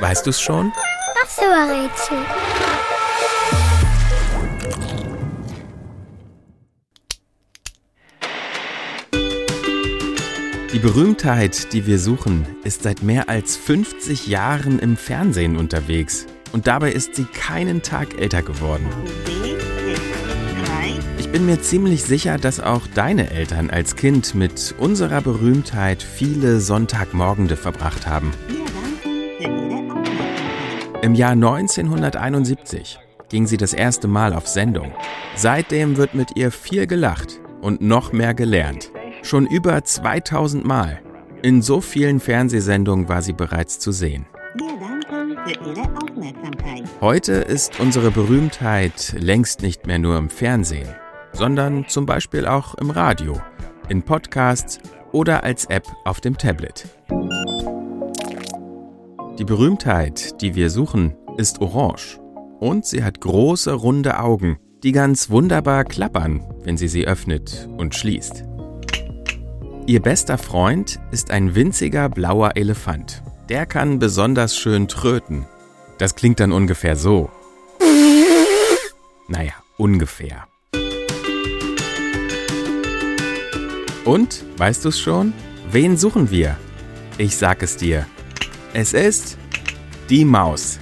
Weißt du's schon? Das Rätsel. Die Berühmtheit, die wir suchen, ist seit mehr als 50 Jahren im Fernsehen unterwegs. Und dabei ist sie keinen Tag älter geworden. Ich bin mir ziemlich sicher, dass auch deine Eltern als Kind mit unserer Berühmtheit viele Sonntagmorgende verbracht haben. Im Jahr 1971 ging sie das erste Mal auf Sendung. Seitdem wird mit ihr viel gelacht und noch mehr gelernt. Schon über 2000 Mal. In so vielen Fernsehsendungen war sie bereits zu sehen. Heute ist unsere Berühmtheit längst nicht mehr nur im Fernsehen, sondern zum Beispiel auch im Radio, in Podcasts oder als App auf dem Tablet. Die Berühmtheit, die wir suchen, ist orange. Und sie hat große, runde Augen, die ganz wunderbar klappern, wenn sie sie öffnet und schließt. Ihr bester Freund ist ein winziger blauer Elefant. Der kann besonders schön tröten. Das klingt dann ungefähr so. Naja, ungefähr. Und, weißt du's schon? Wen suchen wir? Ich sag es dir. Es ist die Maus.